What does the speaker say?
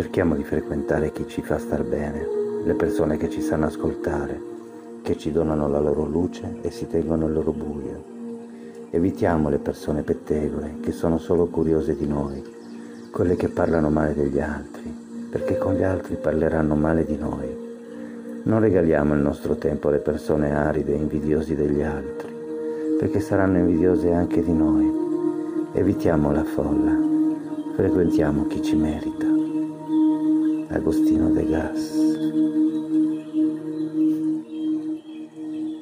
Cerchiamo di frequentare chi ci fa star bene, le persone che ci sanno ascoltare, che ci donano la loro luce e si tengono il loro buio. Evitiamo le persone pettegole che sono solo curiose di noi, quelle che parlano male degli altri, perché con gli altri parleranno male di noi. Non regaliamo il nostro tempo alle persone aride e invidiosi degli altri, perché saranno invidiose anche di noi. Evitiamo la folla, frequentiamo chi ci merita. Agustino de Gas.